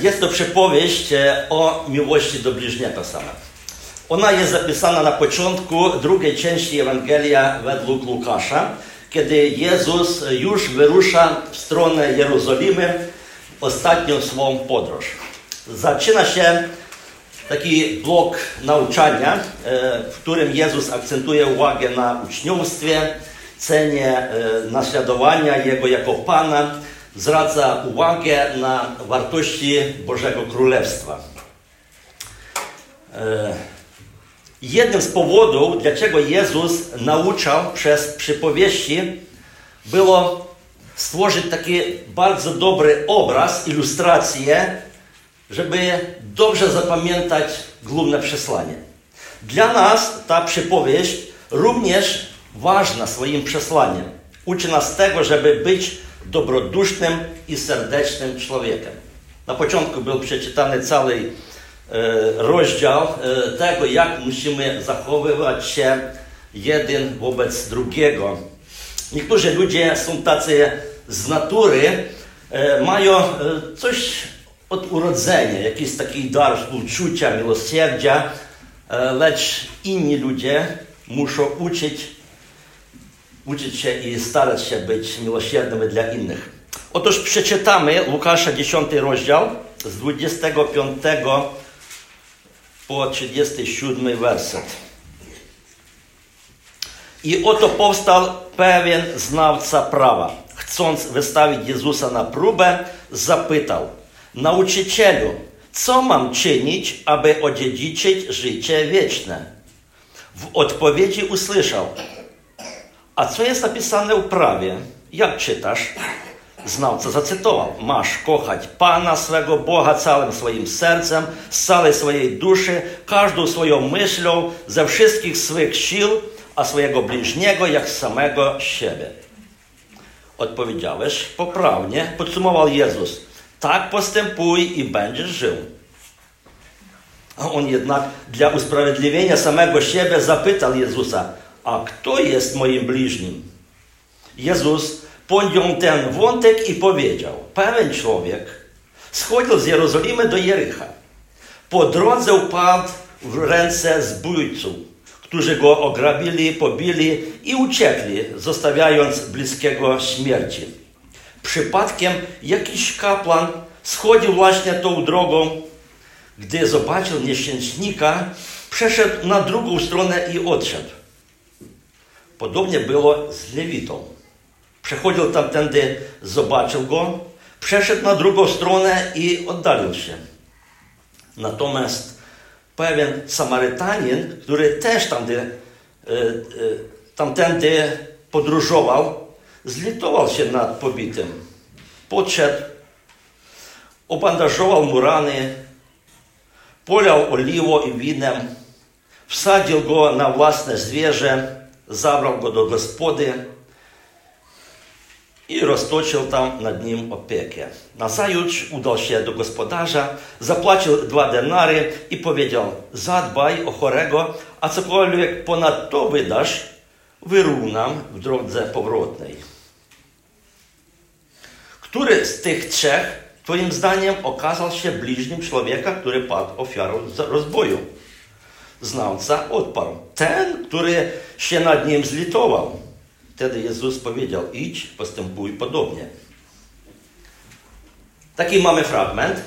Jest to przypowieść e, o miłości do bliźniego same. Ona jest zapisana na początku drugiej części Ewangelia według Łukasza, kiedy Jezus już wyrusza w stronę Jerozolimy ostatnią swą podróż. Zaczyna się taki blok nauczania, e, w którym Jezus akcentuje uwagę na uczniostwie, cenie e, naśladowania Jego jako Pana, zwraca uwagę na wartości Bożego Królestwa. E, jednym z powodów, dlaczego Jezus nauczał przez przypowieści, było stworzyć taki bardzo dobry obraz, ilustrację, żeby dobrze zapamiętać główne przesłanie. Dla nas ta przypowieść również ważna swoim przesłaniem. Uczy nas tego, żeby być dobrodusznym i serdecznym człowiekiem. Na początku był przeczytany cały e, rozdział e, tego, jak musimy zachowywać się jeden wobec drugiego. Niektórzy ludzie są tacy z natury, e, mają coś od urodzenia, jakiś taki dar współczucia, miłosierdzia, lecz inni ludzie muszą uczyć uczyć się i starać się być miłosiernymi dla innych. Otóż przeczytamy Łukasza 10 rozdział z 25 po 37 werset. I oto powstał pewien znawca prawa. Chcąc wystawić Jezusa na próbę, zapytał: Nauczycielu, co mam czynić, aby odziedziczyć życie wieczne? W odpowiedzi usłyszał: a co jest napisane w prawie? Jak czytasz? Znawca zacytował: Masz kochać Pana swego Boga całym swoim sercem, z całej swojej duszy, każdą swoją myślą, ze wszystkich swych sił, a swojego bliźniego jak samego siebie. Odpowiedziałeś poprawnie, podsumował Jezus. Tak postępuj i będziesz żył. A on jednak dla usprawiedliwienia samego siebie zapytał Jezusa, a kto jest moim bliźnim? Jezus podjął ten wątek i powiedział, pewien człowiek schodził z Jerozolimy do Jericha. Po drodze upadł w ręce zbójców, którzy go ograbili, pobili i uciekli, zostawiając bliskiego śmierci. Przypadkiem jakiś kapłan schodził właśnie tą drogą, gdy zobaczył nieszczęśnika, przeszedł na drugą stronę i odszedł. Podobnie było z Lewitą. Przechodził tamtędy, zobaczył go, przeszedł na drugą stronę i oddalił się. Natomiast pewien Samarytanin, który też e, e, tamtędy podróżował, zlitował się nad pobitym. Podszedł, obandażował mu rany, polał oliwą i winem, wsadził go na własne zwierzę, zabrał go do gospody i roztoczył tam nad nim opiekę. Nazajutrz udał się do gospodarza, zapłacił dwa denary i powiedział: Zadbaj o chorego, a cokolwiek ponadto wydasz, wyrównam w drodze powrotnej. Który z tych trzech, Twoim zdaniem, okazał się bliźnim człowieka, który padł ofiarą rozboju? Znawca odparł. Ten, który się nad nim zlitował. Wtedy Jezus powiedział, idź, postępuj podobnie. Taki mamy fragment.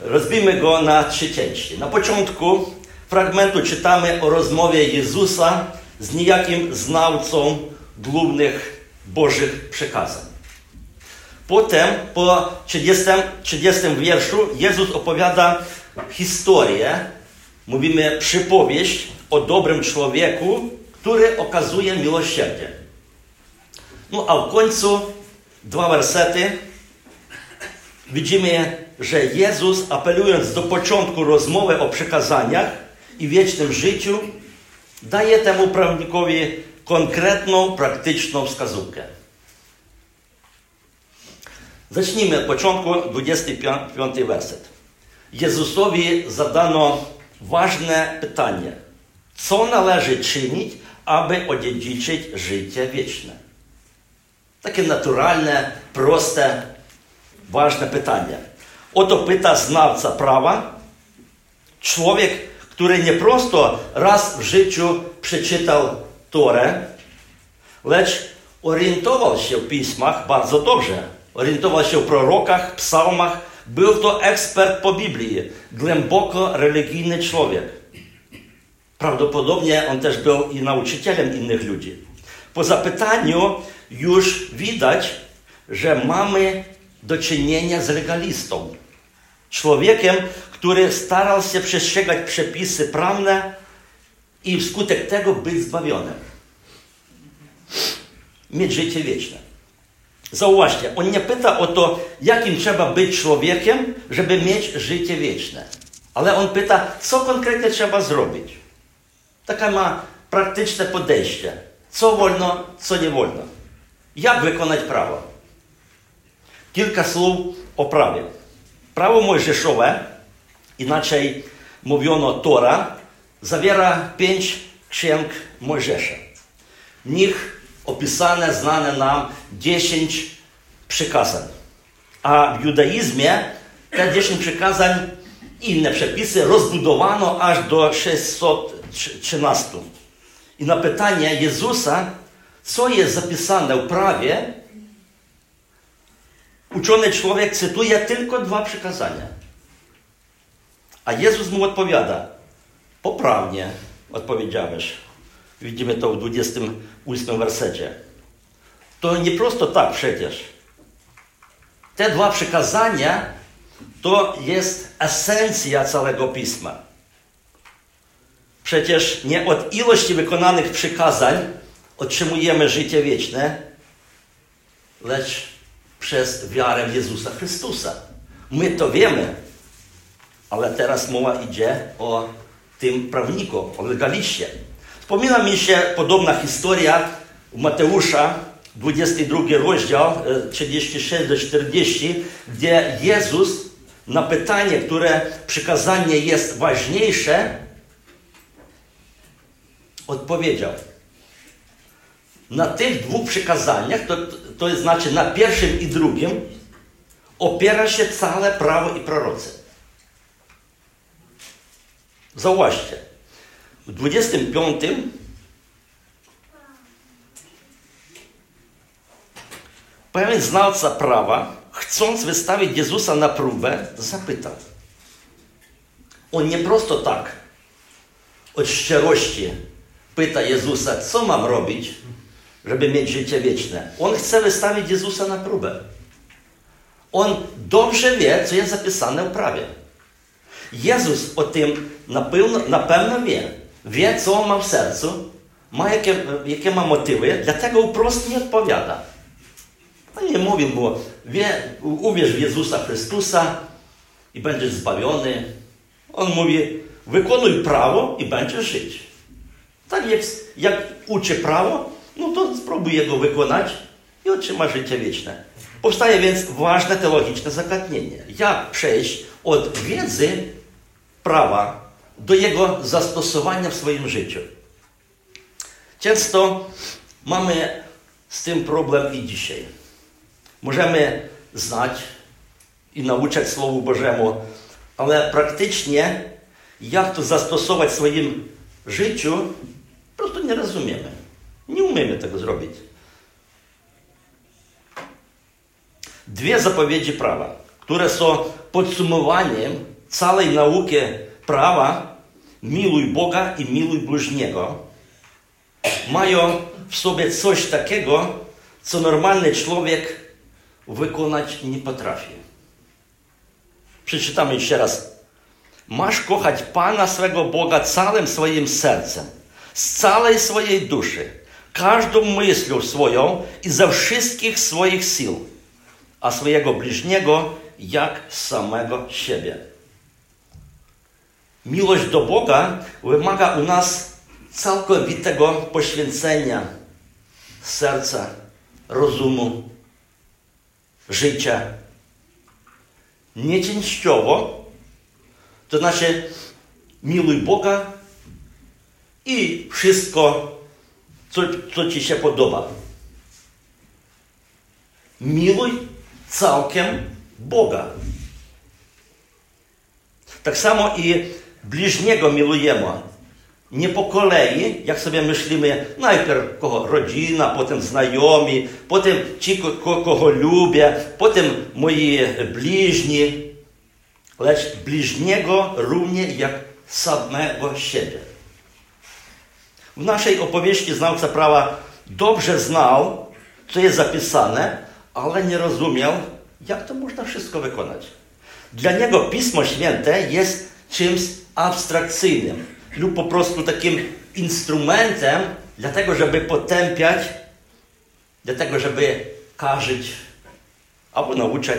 Rozbijmy go na trzy części. Na początku fragmentu czytamy o rozmowie Jezusa z niejakim znawcą głównych Bożych przekazań. Potem po 30, 30 wierszu Jezus opowiada historię mówimy przypowieść o dobrym człowieku, który okazuje miłosierdzie. No a w końcu dwa wersety widzimy, że Jezus apelując do początku rozmowy o przekazaniach i wiecznym życiu, daje temu prawnikowi konkretną, praktyczną wskazówkę. Zacznijmy od początku, 25 werset. Jezusowi zadano ważne pytanie. Co należy czynić, aby odziedziczyć życie wieczne? Takie naturalne, proste, ważne pytanie. Oto pyta znawca prawa, człowiek, który nie prosto raz w życiu przeczytał Torę, lecz orientował się w pismach bardzo dobrze. Orientował się w prorokach, psalmach. Był to ekspert po Biblii, głęboko religijny człowiek. Prawdopodobnie on też był i nauczycielem innych ludzi. Po zapytaniu już widać, że mamy do czynienia z legalistą. Człowiekiem, który starał się przestrzegać przepisy prawne i wskutek tego być zbawionym. Mieć życie wieczne. Zauważcie, on nie pyta o to, jakim trzeba być człowiekiem, żeby mieć życie wieczne. Ale on pyta, co konkretnie trzeba zrobić. Takie ma praktyczne podejście. Co wolno, co nie wolno. Jak wykonać prawo? O prawie. Prawo mojżeszowe, inaczej mówiono Tora, zawiera pięć księg Mojżesza. W nich opisane, znane nam dziesięć przykazań. A w judaizmie te dziesięć przykazań inne przepisy rozbudowano aż do 613. I na pytanie Jezusa, co jest zapisane w prawie, uczony człowiek cytuje tylko dwa przykazania. A Jezus mu odpowiada, poprawnie odpowiedziałeś. Widzimy to w 28 wersecie. To nie prosto tak przecież. Te dwa przykazania to jest esencja całego pisma. Przecież nie od ilości wykonanych przykazań otrzymujemy życie wieczne, lecz przez wiarę Jezusa Chrystusa. My to wiemy, ale teraz mowa idzie o tym prawniku, o legaliście. Wspomina mi się podobna historia u Mateusza, 22 rozdział, 36 do 40, gdzie Jezus na pytanie, które przykazanie jest ważniejsze, odpowiedział. Na tych dwóch przykazaniach, to, to znaczy na pierwszym i drugim, opiera się całe prawo i prorocy. Zauważcie, w 25 pewien znalca prawa, chcąc wystawić Jezusa na próbę, zapytał. On nie prosto tak, od szczerości pyta Jezusa, co mam robić, żeby mieć życie wieczne. On chce wystawić Jezusa na próbę. On dobrze wie, co jest zapisane w prawie. Jezus o tym na pewno, na pewno wie. Wie, co on ma w sercu, ma jakie, jakie ma motywy, dlatego wprost nie odpowiada. On nie mówi mu, wie, uwierz w Jezusa Chrystusa i będziesz zbawiony. On mówi, wykonuj prawo i będziesz żyć. Tak jak, jak uczy prawo, no to spróbuj jego wykonać i otrzyma życie wieczne. Powstaje więc ważne teologiczne zagadnienie. Jak przejść od wiedzy prawa do jego zastosowania w swoim życiu? Często mamy z tym problem i dzisiaj. Możemy znać i nauczać Słowu Bożemu, ale praktycznie jak to zastosować w swoim życiu, po prostu nie rozumiemy. Nie umiemy tego zrobić. Dwie zapowiedzi prawa, które są podsumowaniem całej nauki prawa miluj Boga i miluj bliźniego, mają w sobie coś takiego, co normalny człowiek wykonać nie potrafi. Przeczytamy jeszcze raz. Masz kochać Pana swego Boga całym swoim sercem, z całej swojej duszy, każdą myślą swoją i ze wszystkich swoich sił, a swojego bliźniego jak samego siebie. Miłość do Boga wymaga u nas całkowitego poświęcenia serca, rozumu, życia. Nieczęściowo, to znaczy miluj Boga i wszystko, co, co Ci się podoba. Miluj całkiem Boga. Tak samo i bliźniego milujemy. Nie po kolei, jak sobie myślimy, najpierw kogo rodzina, potem znajomi, potem ci, kogo lubię, potem moi bliźni, lecz bliźniego równie jak samego siebie. W naszej opowieści znawca prawa dobrze znał, co jest zapisane, ale nie rozumiał, jak to można wszystko wykonać. Dla niego Pismo Święte jest czymś abstrakcyjnym lub po prostu takim instrumentem dla tego, żeby potępiać, dla tego, żeby karzyć albo nauczać.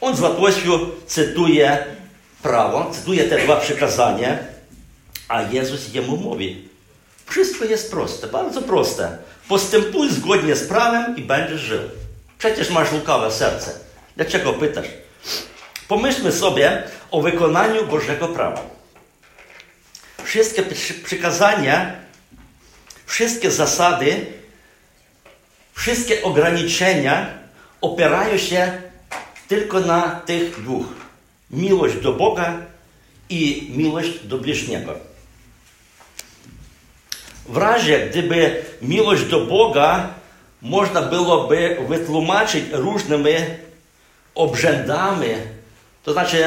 On z łatwością cytuje prawo, cytuje te dwa przykazania, a Jezus jemu mówi, wszystko jest proste, bardzo proste. Postępuj zgodnie z prawem i będziesz żył. Przecież masz lukawe serce. Dlaczego pytasz? Pomyślmy sobie o wykonaniu Bożego prawa. Wszystkie przykazania, wszystkie zasady, wszystkie ograniczenia opierają się tylko na tych dwóch. Miłość do Boga i miłość do bliźniego. W razie, gdyby miłość do Boga można byłoby wytłumaczyć różnymi obrzędami, to znaczy,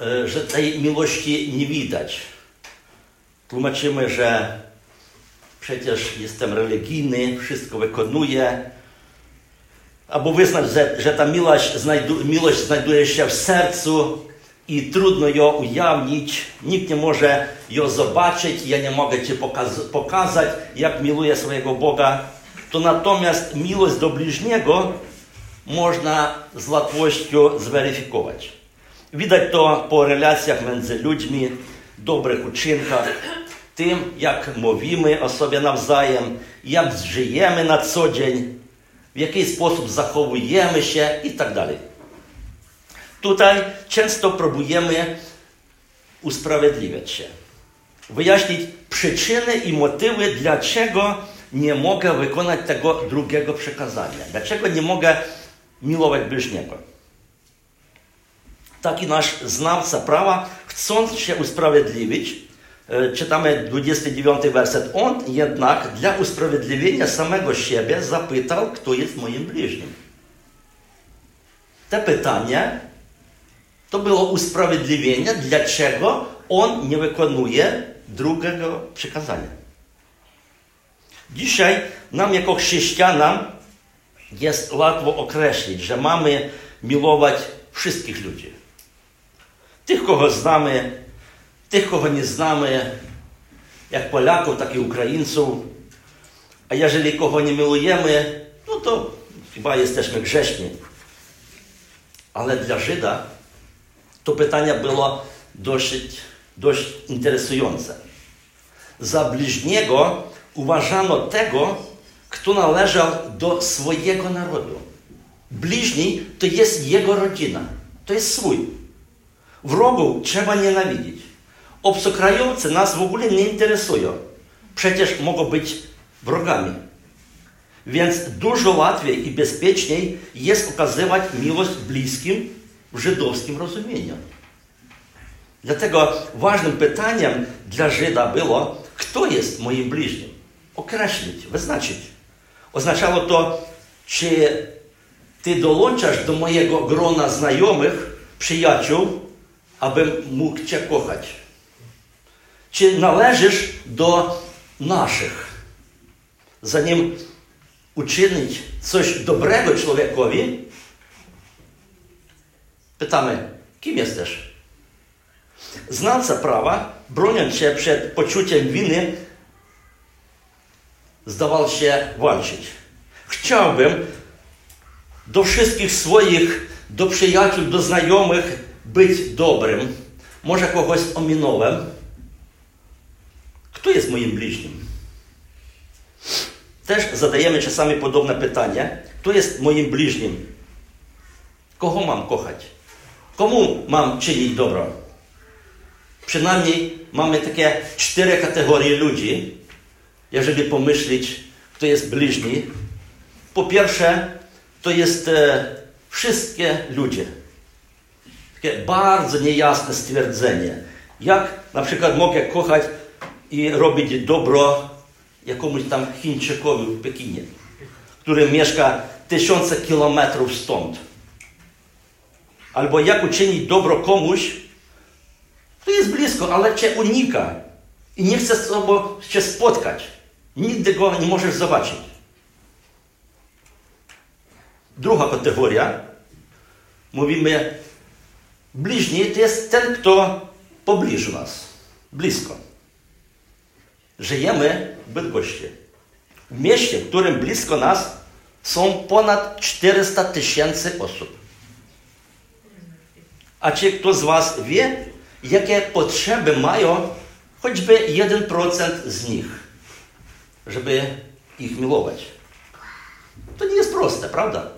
e, że tej miłości nie widać. Tłumaczymy, że przecież jestem religijny, wszystko wykonuję. Albo wyznać, że, że ta miłość, znajdu, miłość znajduje się w sercu i trudno ją ujawnić. Nikt nie może ją zobaczyć, ja nie mogę Ci pokaz pokazać, jak miluję swojego Boga. To natomiast miłość do bliźniego można z łatwością zweryfikować. Widać to po relacjach między ludźmi, tym, jak mówimy o sobie nawzajem, jak żyjemy na co dzień, w jaki sposób zachowujemy się i tak dalej. Tutaj często próbujemy usprawiedliwiać się, wyjaśnić przyczyny i motywy, dlaczego nie mogę wykonać tego drugiego przekazania, dlaczego nie mogę miłować bliźniego. Taki nasz znawca prawa, chcąc się usprawiedliwić, e, czytamy 29 werset, on jednak dla usprawiedliwienia samego siebie zapytał, kto jest moim bliźnim. Te pytanie to było usprawiedliwienie, dlaczego on nie wykonuje drugiego przykazania. Dzisiaj nam jako chrześcijanam jest łatwo określić, że mamy miłować wszystkich ludzi. Tych, kogo znamy, tych, kogo nie znamy, jak Polaków, tak i Ukraińców. A jeżeli kogo nie miłujemy, no to chyba jesteśmy grzeszni. Ale dla Żyda to pytanie było dość interesujące. Za bliźniego uważano tego, kto należał do swojego narodu. Bliźni to jest jego rodzina, to jest swój. Wrogów trzeba nienawidzić. Obcokrajowcy nas w ogóle nie interesują. Przecież mogą być wrogami. Więc dużo łatwiej i bezpieczniej jest okazywać miłość bliskim w żydowskim rozumieniu. Dlatego ważnym pytaniem dla Żyda było, kto jest moim bliźnim? Określić, wyznaczyć. Oznaczało to, czy ty dołączasz do mojego grona znajomych, przyjaciół, abym mógł cię kochać. Czy należysz do naszych? Zanim uczynić coś dobrego człowiekowi, Pytamy, kim jesteś? Znawca prawa, broniąc się przed poczuciem winy, zdawał się walczyć. Chciałbym do wszystkich swoich, do przyjaciół, do znajomych być dobrym. Może kogoś ominąłem. Kto jest moim bliźnim? Też zadajemy czasami podobne pytanie. Kto jest moim bliźnim? Kogo mam kochać? Komu mam czynić dobro? Przynajmniej mamy takie cztery kategorie ludzi, jeżeli pomyśleć, kto jest bliźni. Po pierwsze, to jest e, wszystkie ludzie. Takie bardzo niejasne stwierdzenie. Jak na przykład mogę kochać i robić dobro jakiemuś tam Chińczykowi w Pekinie, który mieszka tysiące kilometrów stąd. Albo jak uczynić dobro komuś, kto jest blisko, ale cię unika i nie chce z tobą się spotkać. Nigdy go nie możesz zobaczyć. Druga kategoria. Mówimy, bliźni to jest ten, kto pobliżu nas, blisko. Żyjemy w Bydgoszczy. W mieście, w którym blisko nas są ponad 400 tysięcy osób. A czy kto z Was wie, jakie potrzeby mają choćby 1% z nich, żeby ich miłować? To nie jest proste, prawda?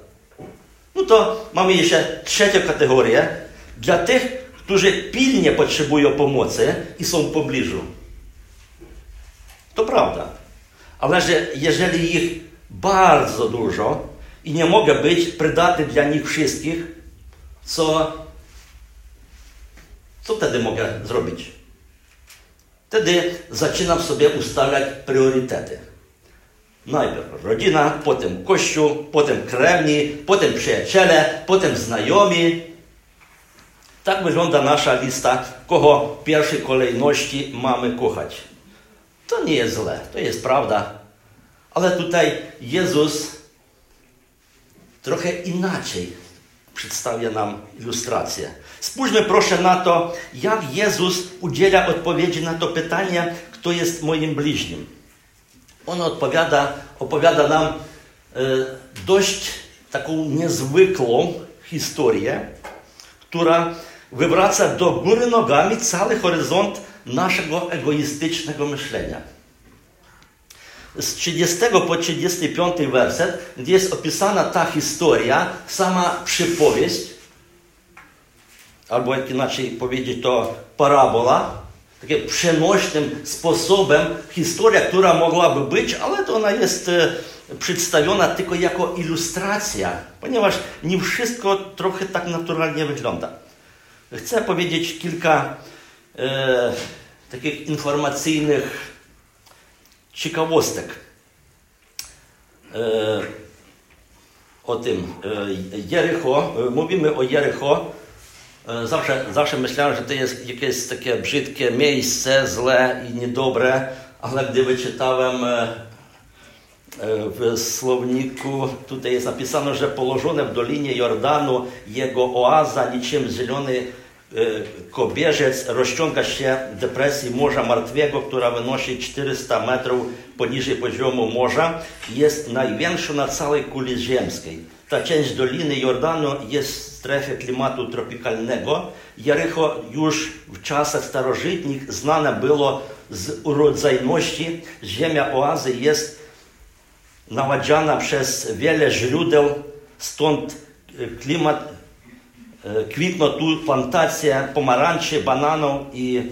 No to mamy jeszcze trzecią kategorię dla tych, którzy pilnie potrzebują pomocy i są w pobliżu. To prawda. Ale że jeżeli ich bardzo dużo i nie mogę być przydatny dla nich wszystkich, co, co wtedy mogę zrobić? Wtedy zaczynam sobie ustalać priorytety. Najpierw rodzina, potem kościół, potem krewni, potem przyjaciele, potem znajomi. Tak wygląda nasza lista, kogo w pierwszej kolejności mamy kochać. To nie jest źle, to jest prawda. Ale tutaj Jezus trochę inaczej przedstawia nam ilustrację. Spójrzmy proszę na to, jak Jezus udziela odpowiedzi na to pytanie, kto jest moim bliźnim. On odpowiada, opowiada nam e, dość taką niezwykłą historię, która wywraca do góry nogami cały horyzont naszego egoistycznego myślenia. Z 30 po 35 werset, gdzie jest opisana ta historia, sama przypowieść, albo jak inaczej powiedzieć, to parabola, takim przenośnym sposobem historia, która mogłaby być, ale to ona jest e, przedstawiona tylko jako ilustracja, ponieważ nie wszystko trochę tak naturalnie wygląda. E, e, tym. E, Jericho, e, mówimy o Jericho, e, Zawsze, zawsze myślałem, że to jest jakieś takie brzydkie miejsce, złe i niedobre, ale gdy wyczytałem e, e, w słowniku, tutaj jest napisane, że położone w dolinie Jordanu jego oaza niczym zielony e, kobierzec rozciąga się w depresji Morza Martwego, która wynosi 400 metrów poniżej poziomu morza jest największą na całej kuli ziemskiej. Ta część Doliny Jordanu jest w strefie klimatu tropikalnego. Jericho już w czasach starożytnych znane było z urodzajności. Ziemia oazy jest naładziana przez wiele źródeł, stąd klimat, kwitną tu plantacje pomarańczy, bananów i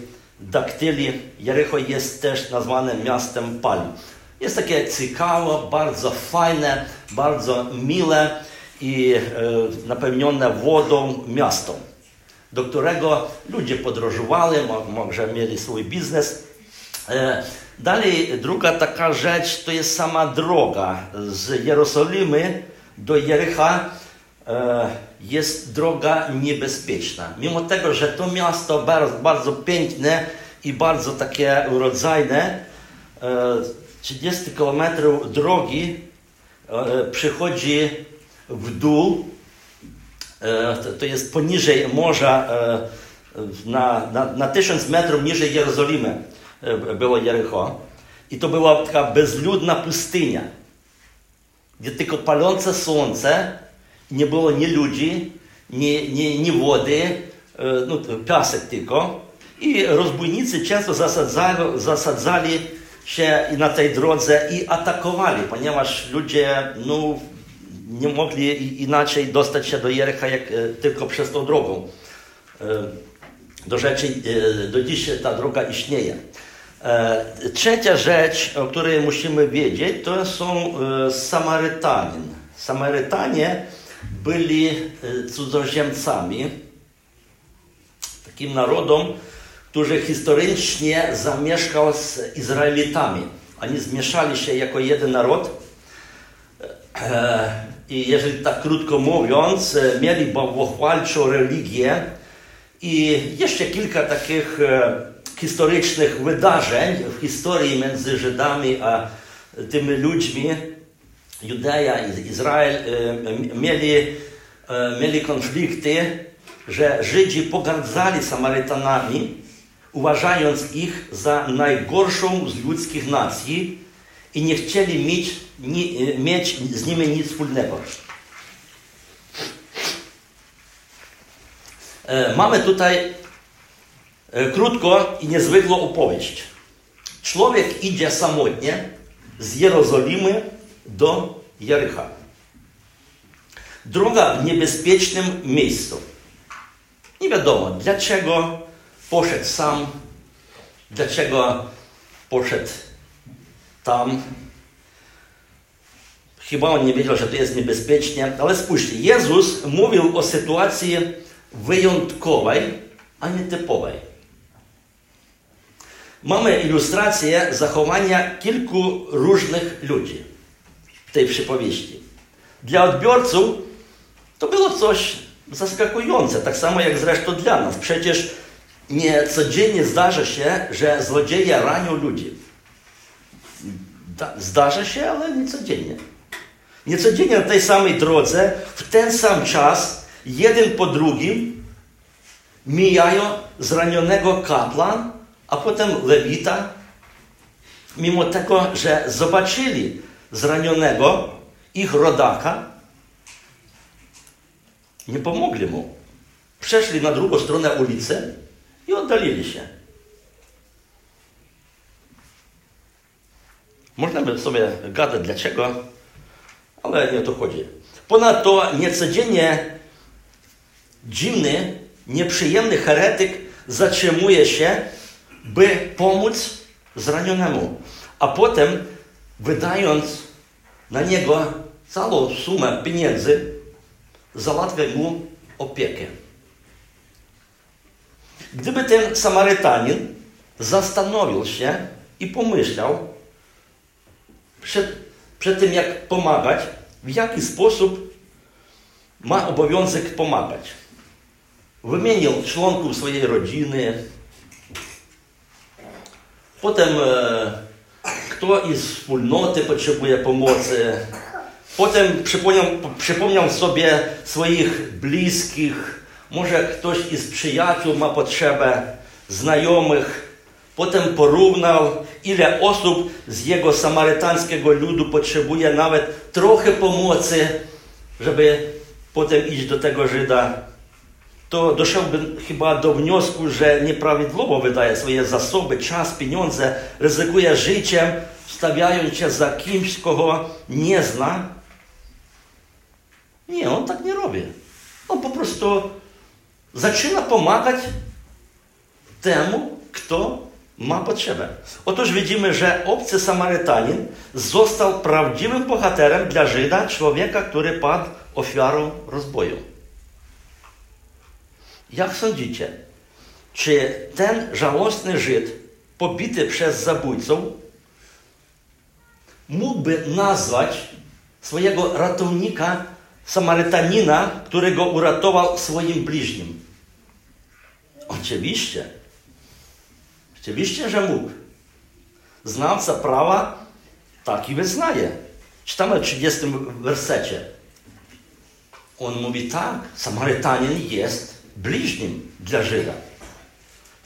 daktyli. Jericho jest też nazwane miastem palm. Jest takie ciekawe, bardzo fajne, bardzo mile i e, napełnione wodą miasto, do którego ludzie podróżowali, może mieli swój biznes. E, dalej, druga taka rzecz to jest sama droga z Jerozolimy do Jericha. E, jest droga niebezpieczna. Mimo tego, że to miasto bardzo, bardzo piękne i bardzo takie urodzajne, 30 km drogi przychodzi w dół, to jest poniżej morza, na, na, na 1000 metrów niżej Jerozolimy było Jericho. I to była taka bezludna pustynia, gdzie tylko palące słońce, nie było ni ludzi, ni, ni, ni wody, no, piasek tylko. I rozbójnicy często zasadzali, zasadzali się na tej drodze i atakowali, ponieważ ludzie no, nie mogli inaczej dostać się do Jericha jak tylko przez tą drogą. Do rzeczy, do dziś ta droga istnieje. Trzecia rzecz, o której musimy wiedzieć, to są Samarytanin. Samarytanie byli cudzoziemcami takim narodem, który historycznie zamieszkał z Izraelitami. Oni zmieszali się jako jeden naród. E, I jeżeli tak krótko mówiąc, e, mieli bałwochwalczą religię i jeszcze kilka takich e, historycznych wydarzeń w historii między Żydami a tymi ludźmi, Judea i Izrael, mieli, mieli konflikty, że Żydzi pogardzali Samarytanami, uważając ich za najgorszą z ludzkich nacji i nie chcieli mieć, mieć z nimi nic wspólnego. E, mamy tutaj krótko i niezwykłą opowieść. Człowiek idzie samotnie z Jerozolimy do Jericha. Droga w niebezpiecznym miejscu. Nie wiadomo, dlaczego poszedł sam, dlaczego poszedł tam. Chyba on nie wiedział, że to jest niebezpiecznie, ale spójrzcie, Jezus mówił o sytuacji wyjątkowej, a nie typowej. Mamy ilustrację zachowania kilku różnych ludzi w tej przypowieści. Dla odbiorców to było coś zaskakujące, tak samo jak zresztą dla nas. Przecież nie codziennie zdarza się, że złodzieje ranią ludzi. Zdarza się, ale nie codziennie. Nie codziennie na tej samej drodze, w ten sam czas, jeden po drugim mijają zranionego kaplan, a potem lewita, mimo tego, że zobaczyli zranionego ich rodaka, nie pomogli mu. Przeszli na drugą stronę ulicy i oddalili się. Można by sobie gadać dlaczego, ale nie o to chodzi. Ponadto niecodziennie dziwny, nieprzyjemny heretyk zatrzymuje się, by pomóc zranionemu, a potem wydając na niego całą sumę pieniędzy, załatwia mu opiekę. Gdyby ten Samarytanin zastanowił się i pomyślał przed, przed tym, jak pomagać, w jaki sposób ma obowiązek pomagać. Wymienił członków swojej rodziny, potem e, kto iz wspólnoty potrzebuje pomocy, potem przypomniał, przypomniał sobie swoich bliskich, może ktoś z przyjaciół ma potrzebę, znajomych. Potem porównał, ile osób z jego samarytańskiego ludu potrzebuje nawet trochę pomocy, żeby potem iść do tego Żyda. To doszedłby chyba do wniosku, że nieprawidłowo wydaje swoje zasoby, czas, pieniądze, ryzykuje życiem, stawiając się za kimś, kogo nie zna. Nie, on tak nie robi. On po prostu zaczyna pomagać temu, kto ma potrzebę. Otóż widzimy, że obcy Samarytanin został prawdziwym bohaterem dla Żyda, człowieka, który padł ofiarą rozboju. Jak sądzicie, czy ten żałosny Żyd, pobity przez zabójców, mógłby nazwać swojego ratownika Samarytanina, którego uratował swoim bliźnim? Oczywiście. Oczywiście, że mógł. Znawca prawa taki wyznaje. Czytamy w 30 wersecie. On mówi tak, Samarytanin jest bliźnim dla Żyda.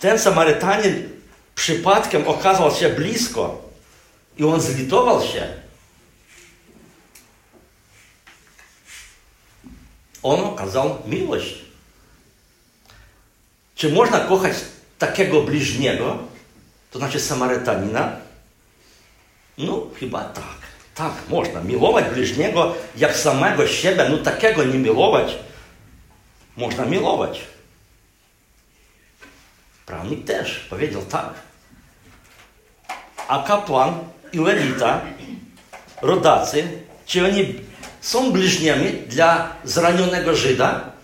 Ten Samarytanin przypadkiem okazał się blisko i on zlitował się. On okazał miłość. Czy można kochać takiego bliźniego, to znaczy Samarytanina? No, chyba tak. Tak, można. Miłować bliźniego jak samego siebie, no takiego nie miłować. Można miłować. Prawnik też powiedział tak. A kapłan i lewita, rodacy, czy oni są bliźniami dla zranionego Żyda?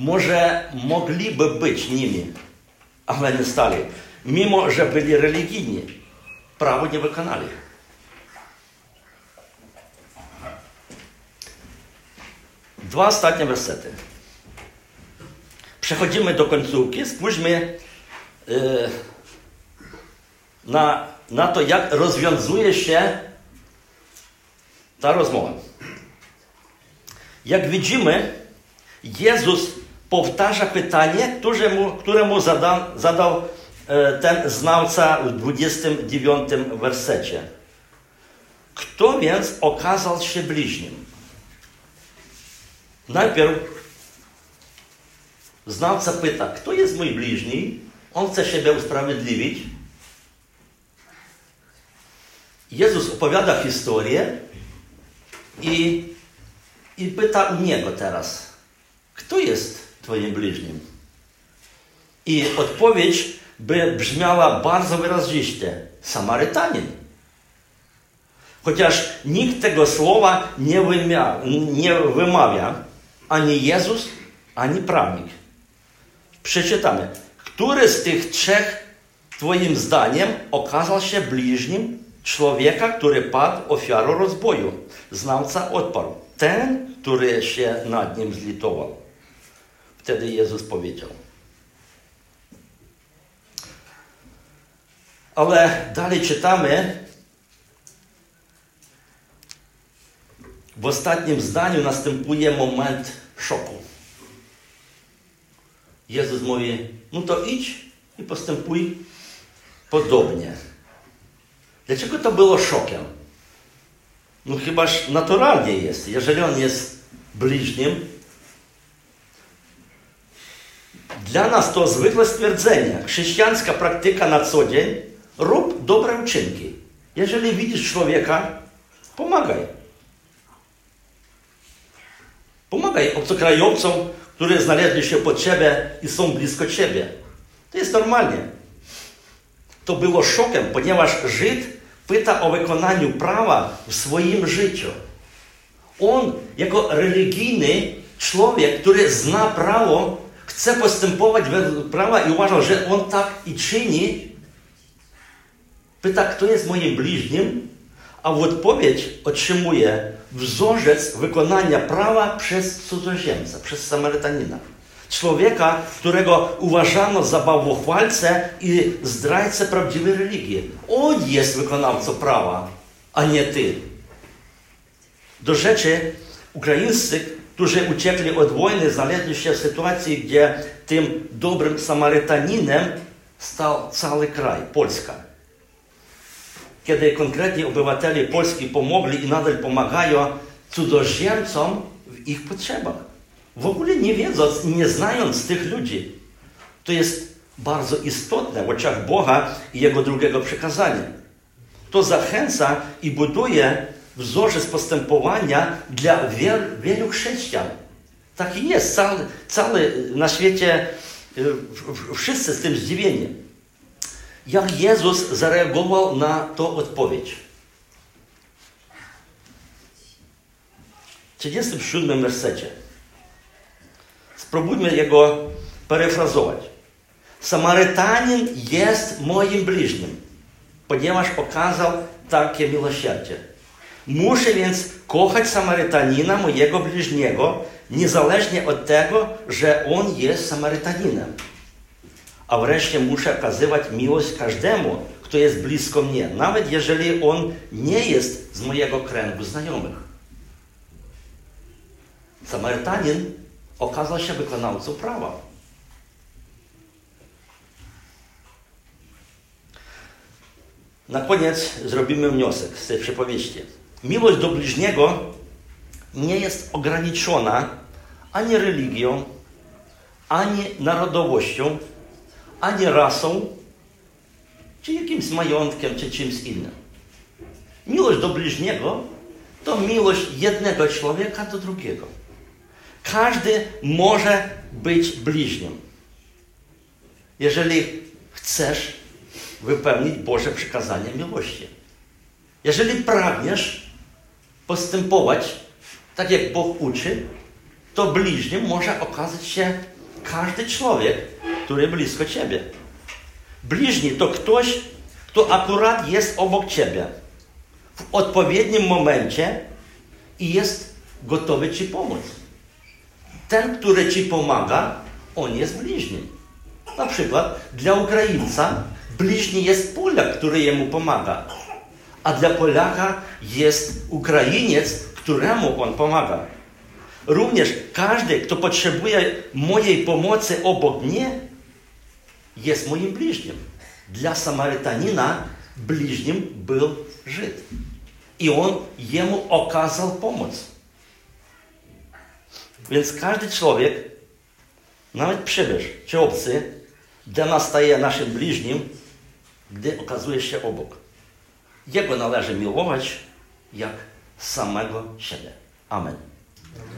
może mogliby być nimi, ale nie stali. Mimo, że byli religijni, prawo nie wykonali. Dwa ostatnie wersety. Przechodzimy do końcówki. Spójrzmy yy, na, na to, jak rozwiązuje się ta rozmowa. Jak widzimy, Jezus powtarza pytanie, któremu, któremu zadał, zadał ten znawca w 29 wersecie. Kto więc okazał się bliźnim? Najpierw znawca pyta, kto jest mój bliźni? On chce siebie usprawiedliwić. Jezus opowiada historię i, i pyta niego teraz, kto jest Twoim bliźnim? I odpowiedź by brzmiała bardzo wyraziście: Samarytanin. Chociaż nikt tego słowa nie, wymia, nie wymawia, ani Jezus, ani prawnik. Przeczytamy. Który z tych trzech, Twoim zdaniem, okazał się bliźnim człowieka, który padł ofiarą rozboju? Znawca odparł. Ten, który się nad nim zlitował. Wtedy Jezus powiedział. Ale dalej czytamy, w ostatnim zdaniu następuje moment szoku. Jezus mówi, no to idź i postępuj podobnie. Dlaczego to było szokiem? No chybaż naturalnie jest. Jeżeli on jest bliźnim, dla nas to zwykłe stwierdzenie, chrześcijańska praktyka na co dzień, rób dobre uczynki. Jeżeli widzisz człowieka, pomagaj. Pomagaj obcokrajowcom, którzy znaleźli się po Ciebie i są blisko Ciebie. To jest normalnie. To było szokiem, ponieważ Żyd pyta o wykonaniu prawa w swoim życiu. On, jako religijny człowiek, który zna prawo, chce postępować według prawa i uważa, że on tak i czyni, pyta, kto jest moim bliźnim, a w odpowiedź otrzymuje wzorzec wykonania prawa przez cudzoziemca, przez Samarytanina. Człowieka, którego uważano za bałwochwalcę i zdrajcę prawdziwej religii. On jest wykonawcą prawa, a nie ty. Do rzeczy, Ukraińscy, którzy uciekli od wojny, znaleźli się w sytuacji, gdzie tym dobrym Samarytaninem stał cały kraj, Polska kiedy konkretni obywatele Polski pomogli i nadal pomagają cudzoziemcom w ich potrzebach. W ogóle nie wiedząc, nie znając tych ludzi. To jest bardzo istotne w oczach Boga i Jego drugiego przekazania. To zachęca i buduje wzorzec postępowania dla wiel, wielu chrześcijan. Tak i jest. Cały, cały na świecie wszyscy z tym zdziwieni jak Jezus zareagował na tą odpowiedź. W 37 wersecie. Spróbujmy jego parafrazować. Samarytanin jest moim bliźnim, ponieważ okazał takie miłosierdzie. Muszę więc kochać Samarytanina, mojego bliźniego, niezależnie od tego, że on jest Samarytaninem a wreszcie muszę okazywać miłość każdemu, kto jest blisko mnie, nawet jeżeli on nie jest z mojego kręgu znajomych. Samarytanin okazał się wykonawcą prawa. Na koniec zrobimy wniosek z tej przypowieści. Miłość do bliźniego nie jest ograniczona ani religią, ani narodowością, ani rasą, czy jakimś majątkiem, czy czymś innym. Miłość do bliźniego to miłość jednego człowieka do drugiego. Każdy może być bliźnim. Jeżeli chcesz wypełnić Boże przykazanie miłości. Jeżeli pragniesz postępować tak, jak Bóg uczy, to bliźnim może okazać się każdy człowiek, który blisko ciebie. Bliźni to ktoś, kto akurat jest obok ciebie w odpowiednim momencie i jest gotowy ci pomóc. Ten, który ci pomaga, on jest bliźnim. Na przykład dla Ukraińca bliźni jest Polak, który jemu pomaga. A dla Polaka jest Ukrainiec, któremu on pomaga. Również każdy, kto potrzebuje mojej pomocy obok mnie, jest moim bliźnim. Dla Samarytanina bliźnim był Żyd. I on jemu okazał pomoc. Więc każdy człowiek, nawet przybysz czy obcy, dla nas staje naszym bliźnim, gdy okazuje się obok. Jego należy miłować jak samego siebie. Amen.